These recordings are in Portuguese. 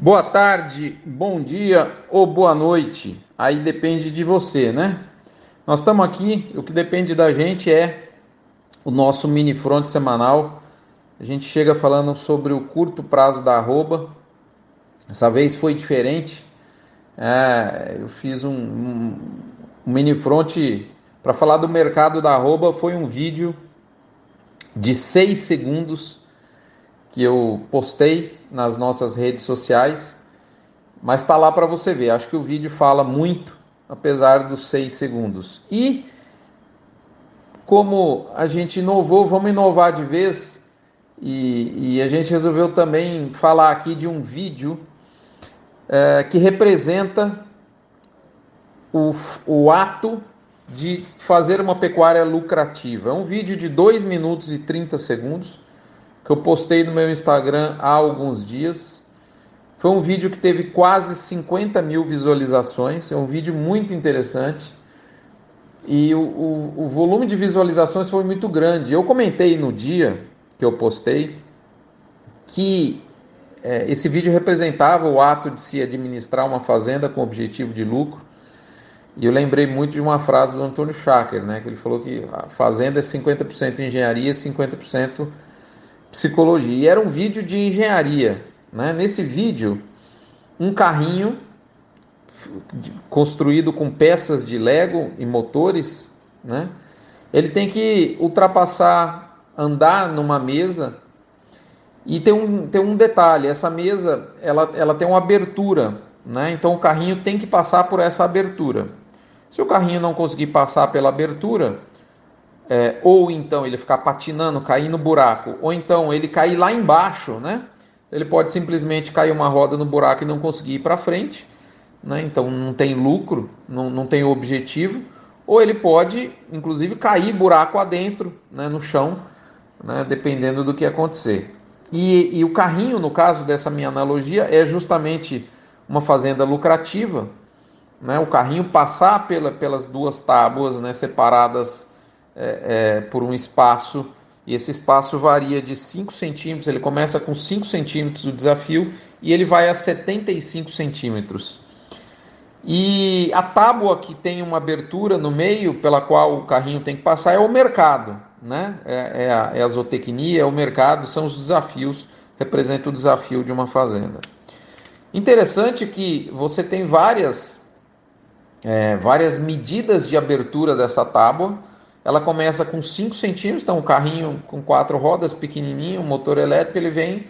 Boa tarde, bom dia ou boa noite. Aí depende de você, né? Nós estamos aqui, o que depende da gente é o nosso mini front semanal. A gente chega falando sobre o curto prazo da arroba. Essa vez foi diferente. É, eu fiz um, um, mini front para falar do mercado da arroba. Foi um vídeo de 6 segundos que eu postei nas nossas redes sociais, mas está lá para você ver. Acho que o vídeo fala muito, apesar dos 6 segundos. E como a gente inovou, vamos inovar de vez. E, e a gente resolveu também falar aqui de um vídeo é, que representa o, o ato de fazer uma pecuária lucrativa. É um vídeo de 2 minutos e 30 segundos que eu postei no meu Instagram há alguns dias. Foi um vídeo que teve quase 50 mil visualizações, é um vídeo muito interessante. E o, o, o volume de visualizações foi muito grande. Eu comentei no dia que eu postei que é, esse vídeo representava o ato de se administrar uma fazenda com objetivo de lucro. E eu lembrei muito de uma frase do Antônio Schacker, né, que ele falou que a fazenda é 50% engenharia e 50% psicologia. E era um vídeo de engenharia. Né? Nesse vídeo, um carrinho construído com peças de Lego e motores, né? ele tem que ultrapassar, andar numa mesa. E tem um, tem um detalhe: essa mesa ela, ela tem uma abertura, né? então o carrinho tem que passar por essa abertura. Se o carrinho não conseguir passar pela abertura, é, ou então ele ficar patinando, cair no buraco, ou então ele cair lá embaixo, né? Ele pode simplesmente cair uma roda no buraco e não conseguir ir para frente, né? Então não tem lucro, não, não tem objetivo. Ou ele pode, inclusive, cair buraco adentro, né, no chão, né, dependendo do que acontecer. E, e o carrinho, no caso dessa minha analogia, é justamente uma fazenda lucrativa, né? O carrinho passar pela, pelas duas tábuas, né, separadas é, é, por um espaço, e esse espaço varia de 5 centímetros, ele começa com 5 centímetros o desafio e ele vai a 75 centímetros. E a tábua que tem uma abertura no meio pela qual o carrinho tem que passar é o mercado, né? É, é, a, é a zootecnia, é o mercado, são os desafios, representa o desafio de uma fazenda. Interessante que você tem várias, é, várias medidas de abertura dessa tábua, ela começa com 5 centímetros, então um carrinho com quatro rodas, pequenininho, um motor elétrico, ele vem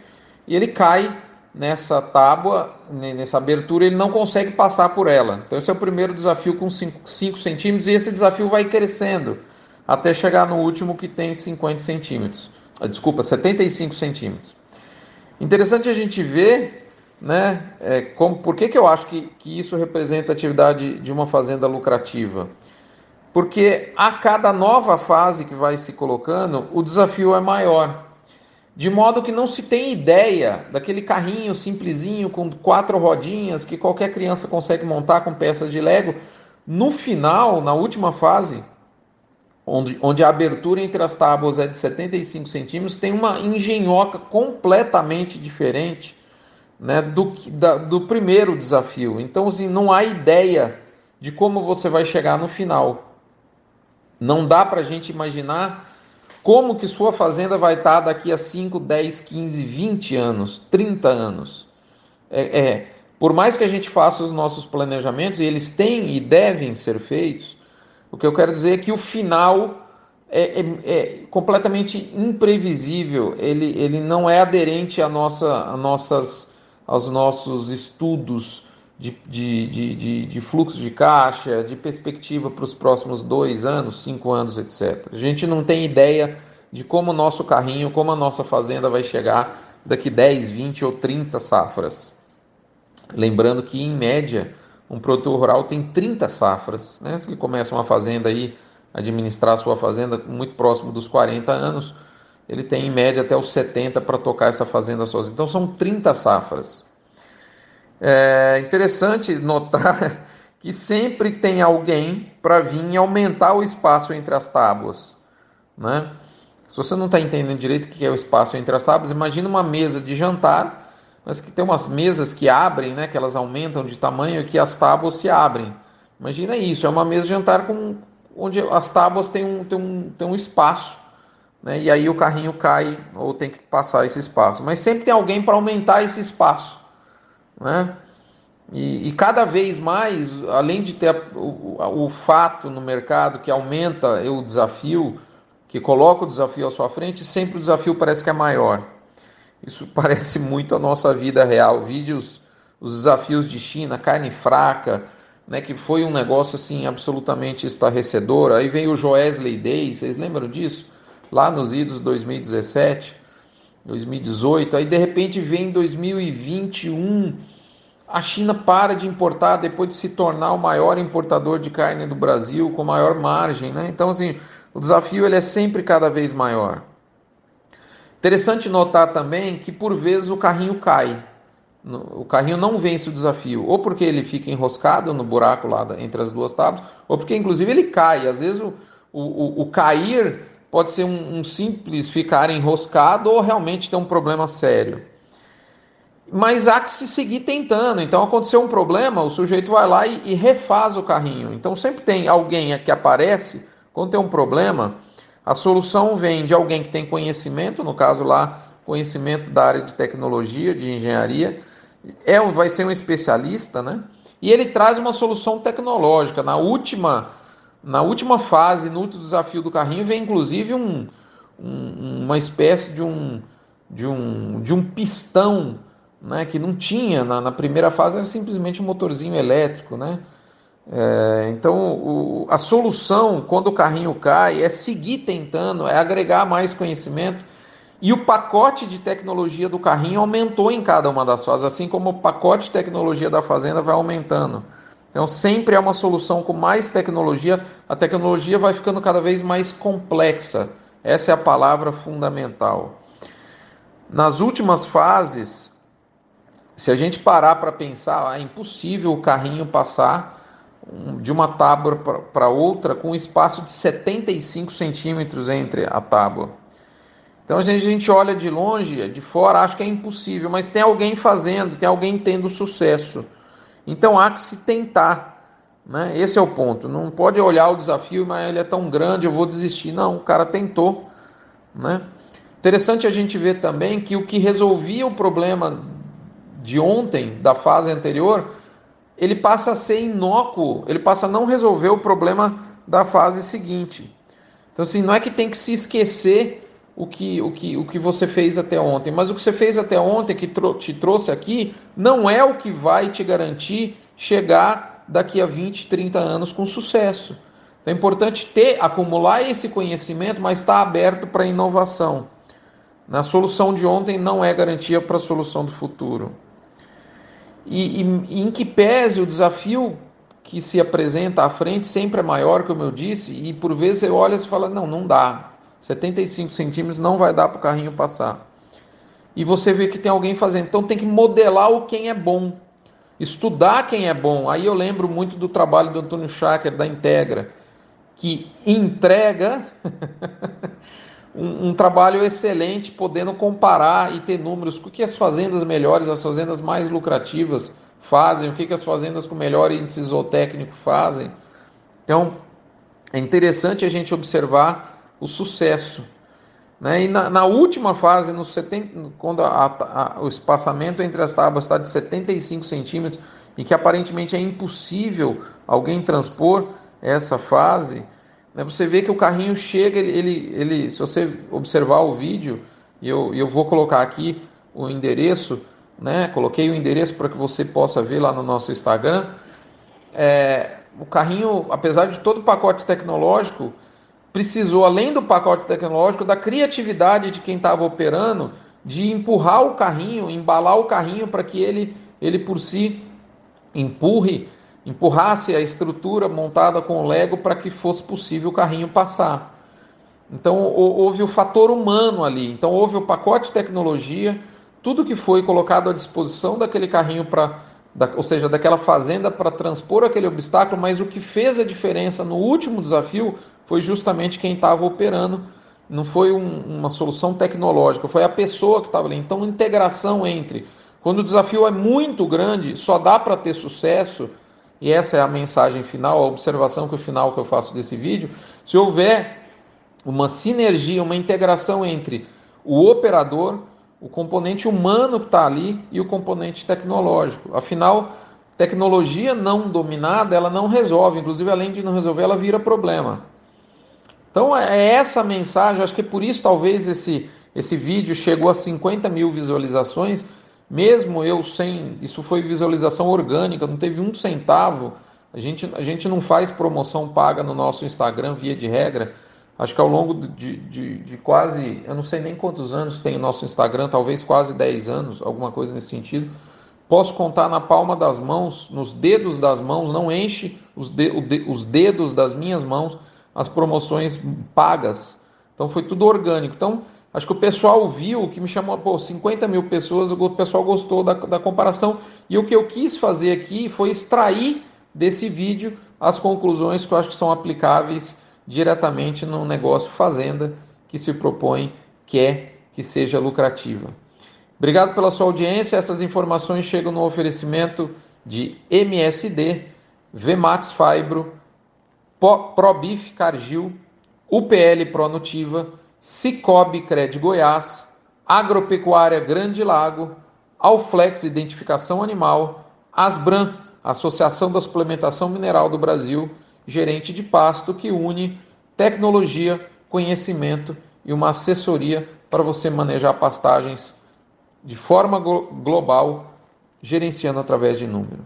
e ele cai nessa tábua, nessa abertura, ele não consegue passar por ela. Então esse é o primeiro desafio com 5 centímetros e esse desafio vai crescendo até chegar no último que tem 50 centímetros. Ah, desculpa, 75 centímetros. Interessante a gente ver, né, é, como, por que, que eu acho que, que isso representa a atividade de uma fazenda lucrativa? Porque a cada nova fase que vai se colocando, o desafio é maior. De modo que não se tem ideia daquele carrinho simplesinho com quatro rodinhas que qualquer criança consegue montar com peças de Lego. No final, na última fase, onde, onde a abertura entre as tábuas é de 75 centímetros, tem uma engenhoca completamente diferente né, do, da, do primeiro desafio. Então, assim, não há ideia de como você vai chegar no final. Não dá para a gente imaginar como que sua fazenda vai estar tá daqui a 5, 10, 15, 20 anos, 30 anos. É, é, por mais que a gente faça os nossos planejamentos, e eles têm e devem ser feitos, o que eu quero dizer é que o final é, é, é completamente imprevisível, ele, ele não é aderente a nossa, a nossas, aos nossos estudos de, de, de, de, fluxo de caixa, de perspectiva para os próximos dois anos, cinco anos, etc. A gente não tem ideia de como o nosso carrinho, como a nossa fazenda vai chegar daqui 10, 20 ou 30 safras. Lembrando que, em média, um produtor rural tem 30 safras. Né? Se ele começa uma fazenda aí, administrar sua fazenda muito próximo dos 40 anos, ele tem em média até os 70 para tocar essa fazenda sozinho. Então são 30 safras. É interessante notar que sempre tem alguém para vir aumentar o espaço entre as tábuas. Né? Se você não está entendendo direito o que é o espaço entre as tábuas, imagine uma mesa de jantar mas que tem umas mesas que abrem, né, que elas aumentam de tamanho e que as tábuas se abrem. Imagina isso, é uma mesa de jantar com, onde as tábuas têm um, têm um, têm um espaço, né, e aí o carrinho cai ou tem que passar esse espaço. Mas sempre tem alguém para aumentar esse espaço. Né? E, e, cada vez mais, além de ter o, o, fato no mercado que aumenta o desafio, que coloca o desafio à sua frente, sempre o desafio parece que é maior. Isso parece muito a nossa vida real. Vídeos, os desafios de China, carne fraca, né, que foi um negócio assim absolutamente estarrecedor. Aí vem o Joesley Day, vocês lembram disso? Lá nos idos 2017, 2018. Aí de repente vem 2021 a China para de importar depois de se tornar o maior importador de carne do Brasil, com maior margem. Né? Então, assim, o desafio ele é sempre cada vez maior. Interessante notar também que, por vezes, o carrinho cai. O carrinho não vence o desafio, ou porque ele fica enroscado no buraco lá entre as duas tábuas, ou porque, inclusive, ele cai. Às vezes, o, o, o cair pode ser um, um simples ficar enroscado ou realmente ter um problema sério mas há que se seguir tentando. Então aconteceu um problema, o sujeito vai lá e, e, refaz o carrinho. Então sempre tem alguém que aparece quando tem um problema. A solução vem de alguém que tem conhecimento, no caso lá, conhecimento da área de tecnologia, de engenharia, é vai ser um especialista, né? E ele traz uma solução tecnológica. Na última, na última fase, no último desafio do carrinho, vem inclusive um, um, uma espécie de um, de um, de um pistão né, que não tinha na, na, primeira fase, era simplesmente um motorzinho elétrico. Né? É, então, o, a solução, quando o carrinho cai, é seguir tentando, é agregar mais conhecimento. E o pacote de tecnologia do carrinho aumentou em cada uma das fases, assim como o pacote de tecnologia da fazenda vai aumentando. Então, sempre é uma solução com mais tecnologia, a tecnologia vai ficando cada vez mais complexa. Essa é a palavra fundamental. Nas últimas fases, se a gente parar para pensar, é impossível o carrinho passar de uma tábua para outra com um espaço de 75 centímetros entre a tábua. Então a gente, a gente olha de longe, de fora, acha que é impossível, mas tem alguém fazendo, tem alguém tendo sucesso. Então há que se tentar. Né? Esse é o ponto. Não pode olhar o desafio, mas ele é tão grande, eu vou desistir. Não, o cara tentou. Né? Interessante a gente ver também que o que resolvia o problema de ontem, da fase anterior, ele passa a ser inócuo, ele passa a não resolver o problema da fase seguinte. Então, assim, não é que tem que se esquecer o que, o que, o que você fez até ontem, mas o que você fez até ontem, que te trouxe aqui, não é o que vai te garantir chegar daqui a 20, 30 anos com sucesso. Então, é importante ter, acumular esse conhecimento, mas estar aberto para inovação. A solução de ontem não é garantia para a solução do futuro. E, e, em que pese o desafio que se apresenta à frente sempre é maior, como eu disse, e por vezes você olha e fala, não, não dá. 75 centímetros não vai dar para o carrinho passar. E você vê que tem alguém fazendo. Então tem que modelar o quem é bom. Estudar quem é bom. Aí eu lembro muito do trabalho do Antônio Schacker, da Integra, que entrega um, um, trabalho excelente, podendo comparar e ter números, o que as fazendas melhores, as fazendas mais lucrativas fazem, o que as fazendas com melhor índice zootécnico fazem. Então, é interessante a gente observar o sucesso. Né? E na, na última fase, no 70, quando a, a, o espaçamento entre as tábuas está de 75 centímetros, e que aparentemente é impossível alguém transpor essa fase, né, você vê que o carrinho chega, ele, ele, ele se você observar o vídeo, e eu, eu vou colocar aqui o endereço, né, coloquei o endereço para que você possa ver lá no nosso Instagram. É, o carrinho, apesar de todo o pacote tecnológico, precisou, além do pacote tecnológico, da criatividade de quem estava operando, de empurrar o carrinho, embalar o carrinho para que ele, ele por si empurre empurrasse a estrutura montada com o Lego para que fosse possível o carrinho passar. Então houve o fator humano ali. Então houve o pacote tecnologia, tudo que foi colocado à disposição daquele carrinho para, da, ou seja, daquela fazenda para transpor aquele obstáculo, mas o que fez a diferença no último desafio foi justamente quem estava operando. Não foi um, uma solução tecnológica, foi a pessoa que estava ali. Então, integração entre Quando o desafio é muito grande, só dá para ter sucesso, e essa é a mensagem final, a observação que o final que eu faço desse vídeo, se houver uma sinergia, uma integração entre o operador, o componente humano que está ali e o componente tecnológico. Afinal, tecnologia não dominada, ela não resolve, inclusive além de não resolver, ela vira problema. Então é essa mensagem, acho que é por isso talvez esse, esse vídeo chegou a 50 mil visualizações, mesmo eu sem. Isso foi visualização orgânica, não teve um centavo. A gente, a gente não faz promoção paga no nosso Instagram, via de regra. Acho que ao longo de, de, de, quase, eu não sei nem quantos anos tem o nosso Instagram, talvez quase 10 anos, alguma coisa nesse sentido. Posso contar na palma das mãos, nos dedos das mãos, não enche os, de, os dedos das minhas mãos as promoções pagas. Então foi tudo orgânico. Então, acho que o pessoal viu, o que me chamou, pô, 50 mil pessoas, o pessoal gostou da, da comparação. E o que eu quis fazer aqui foi extrair desse vídeo as conclusões que eu acho que são aplicáveis diretamente no negócio fazenda que se propõe, quer que seja lucrativa. Obrigado pela sua audiência. Essas informações chegam no oferecimento de MSD, Vmax Fibro, Probif Cargill, UPL Pronutiva, Cicobi Cred Goiás, Agropecuária Grande Lago, Alflex Identificação Animal, Asbran, Associação da Suplementação Mineral do Brasil, gerente de pasto que une tecnologia, conhecimento e uma assessoria para você manejar pastagens de forma global, gerenciando através de número.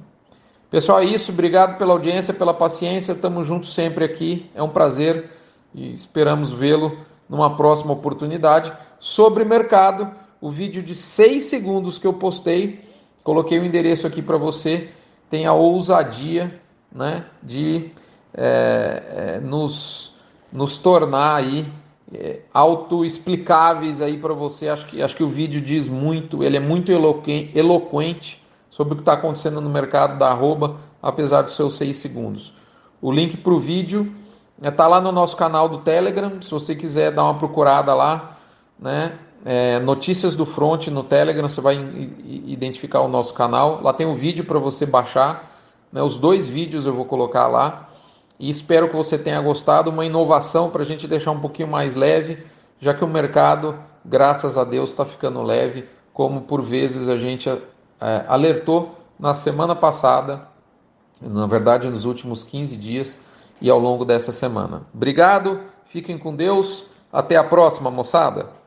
Pessoal, é isso. Obrigado pela audiência, pela paciência. Estamos juntos sempre aqui. É um prazer e esperamos vê-lo numa próxima oportunidade. Sobre mercado, o vídeo de 6 segundos que eu postei, coloquei o endereço aqui para você. Tem a ousadia né, de é, é, nos, nos tornar aí é, autoexplicáveis aí para você. Acho que, acho que o vídeo diz muito, ele é muito eloquente sobre o que está acontecendo no mercado da arroba, apesar dos seus seis segundos. O link para o vídeo está é, lá no nosso canal do Telegram, se você quiser dar uma procurada lá, né? É, notícias do Front no Telegram, você vai identificar o nosso canal. Lá tem um vídeo para você baixar, né? os dois vídeos eu vou colocar lá. E espero que você tenha gostado, uma inovação para a gente deixar um pouquinho mais leve, já que o mercado, graças a Deus, está ficando leve, como por vezes a gente é, alertou na semana passada, na verdade nos últimos 15 dias e ao longo dessa semana. Obrigado, fiquem com Deus, até a próxima, moçada!